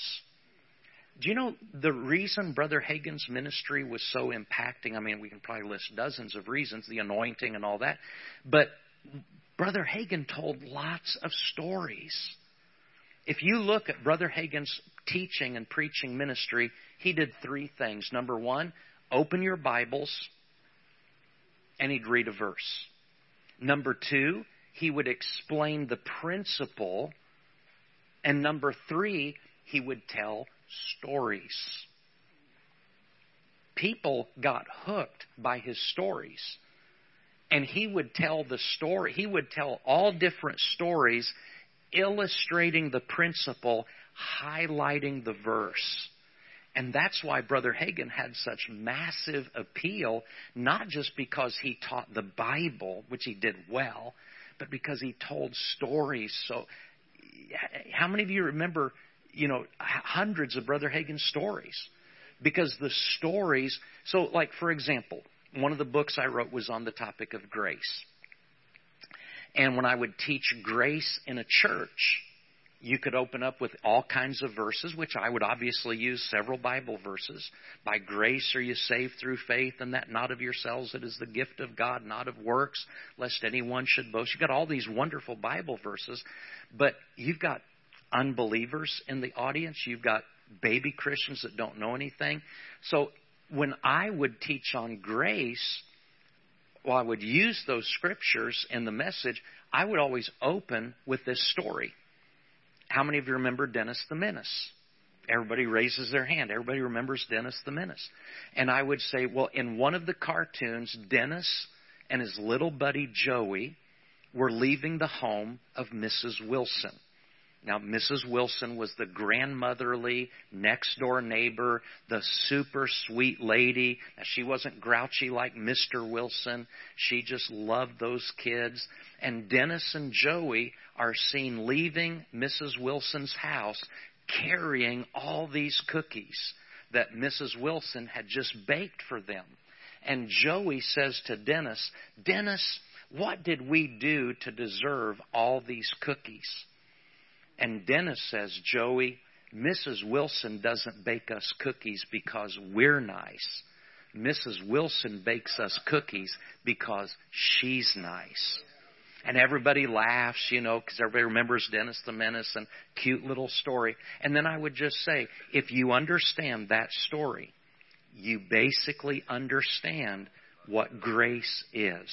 Do you know the reason Brother Hagin's ministry was so impacting? I mean, we can probably list dozens of reasons, the anointing and all that. But Brother Hagin told lots of stories. If you look at Brother Hagin's teaching and preaching ministry, he did three things. Number one, open your Bibles and he'd read a verse. Number two, he would explain the principle And number three, he would tell stories. People got hooked by his stories. And he would tell the story, he would tell all different stories illustrating the principle, highlighting the verse. And that's why Brother Hagin had such massive appeal, not just because he taught the Bible, which he did well, but because he told stories. So, how many of you remember, you know, hundreds of Brother Hagin stories? Because the stories, so like for example, one of the books I wrote was on the topic of grace. And when I would teach grace in a church, you could open up with all kinds of verses, which I would obviously use several Bible verses. By grace are you saved through faith, and that not of yourselves, it is the gift of God, not of works, lest anyone should boast. You've got all these wonderful Bible verses, but you've got unbelievers in the audience. You've got baby Christians that don't know anything. So when I would teach on grace, well, I would use those scriptures in the message, I would always open with this story. How many of you remember Dennis the Menace? Everybody raises their hand. Everybody remembers Dennis the Menace. And I would say, well, in one of the cartoons, Dennis and his little buddy Joey were leaving the home of Mrs. Wilson. Now, Mrs. Wilson was the grandmotherly, next door neighbor, the super sweet lady. Now, she wasn't grouchy like Mr. Wilson. She just loved those kids. And Dennis and Joey are seen leaving Mrs. Wilson's house carrying all these cookies that Mrs. Wilson had just baked for them. And Joey says to Dennis, Dennis, what did we do to deserve all these cookies? And Dennis says, Joey, Mrs. Wilson doesn't bake us cookies because we're nice. Mrs. Wilson bakes us cookies because she's nice. And everybody laughs, you know, because everybody remembers Dennis the Menace and cute little story. And then I would just say, if you understand that story, you basically understand what grace is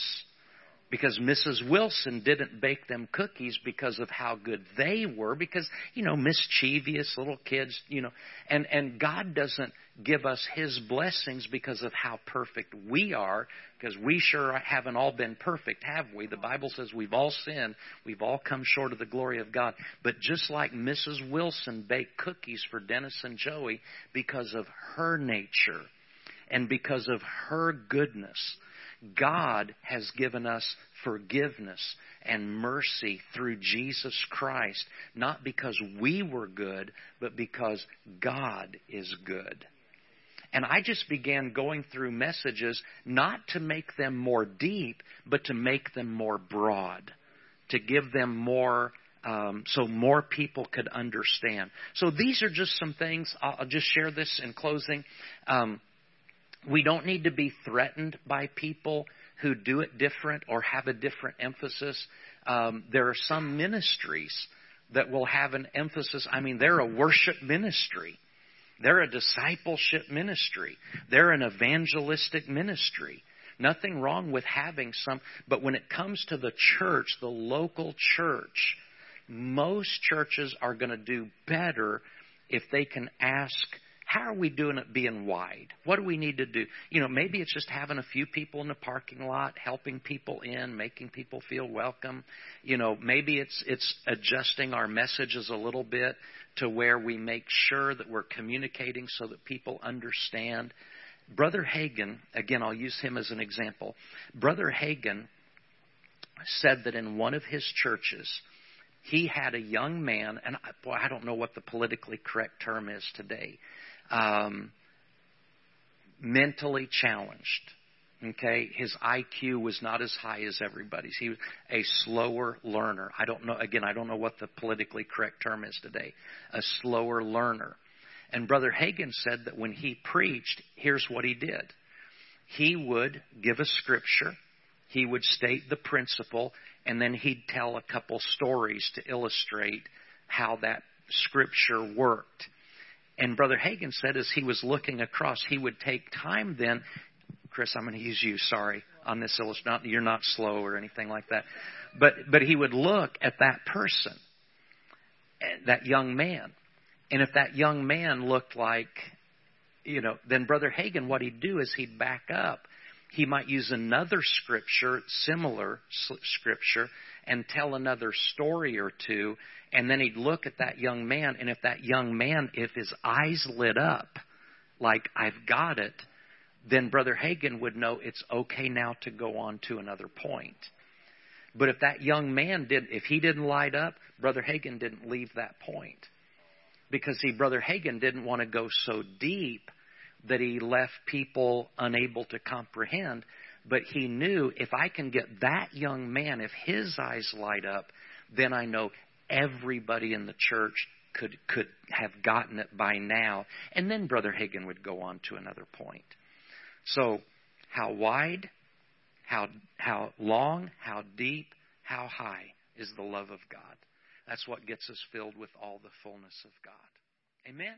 because Mrs. Wilson didn't bake them cookies because of how good they were because you know mischievous little kids you know and and God doesn't give us his blessings because of how perfect we are because we sure haven't all been perfect have we the bible says we've all sinned we've all come short of the glory of God but just like Mrs. Wilson baked cookies for Dennis and Joey because of her nature and because of her goodness God has given us forgiveness and mercy through Jesus Christ, not because we were good, but because God is good. And I just began going through messages not to make them more deep, but to make them more broad, to give them more um, so more people could understand. So these are just some things. I'll, I'll just share this in closing. Um, we don't need to be threatened by people who do it different or have a different emphasis. Um, there are some ministries that will have an emphasis. I mean, they're a worship ministry. They're a discipleship ministry. They're an evangelistic ministry. Nothing wrong with having some, but when it comes to the church, the local church, most churches are going to do better if they can ask how are we doing it being wide? What do we need to do? You know, maybe it's just having a few people in the parking lot, helping people in, making people feel welcome. You know, maybe it's it's adjusting our messages a little bit to where we make sure that we're communicating so that people understand. Brother Hagin, again, I'll use him as an example. Brother Hagin said that in one of his churches, he had a young man, and boy, I don't know what the politically correct term is today um, mentally challenged. Okay, his IQ was not as high as everybody's. He was a slower learner. I don't know. Again, I don't know what the politically correct term is today. A slower learner. And Brother Hagin said that when he preached, here's what he did. He would give a scripture, he would state the principle, and then he'd tell a couple stories to illustrate how that scripture worked. And Brother Hagin said as he was looking across, he would take time then. Chris, I'm going to use you, sorry, on this illustration. You're not slow or anything like that. But, but he would look at that person eh, that young man. And if that young man looked like, you know, then Brother Hagin, what he'd do is he'd back up. He might use another scripture, similar scripture, and tell another story or two. And then he'd look at that young man. And if that young man, if his eyes lit up, like, I've got it, then Brother Hagin would know it's okay now to go on to another point. But if that young man did, if he didn't light up, Brother Hagin didn't leave that point. Because, see, Brother Hagin didn't want to go so deep that he left people unable to comprehend. But he knew if I can get that young man, if his eyes light up, then I know everybody in the church could could have gotten it by now. And then Brother Hagin would go on to another point. So, how wide, how how long, how deep, how high is the love of God? That's what gets us filled with all the fullness of God. Amen.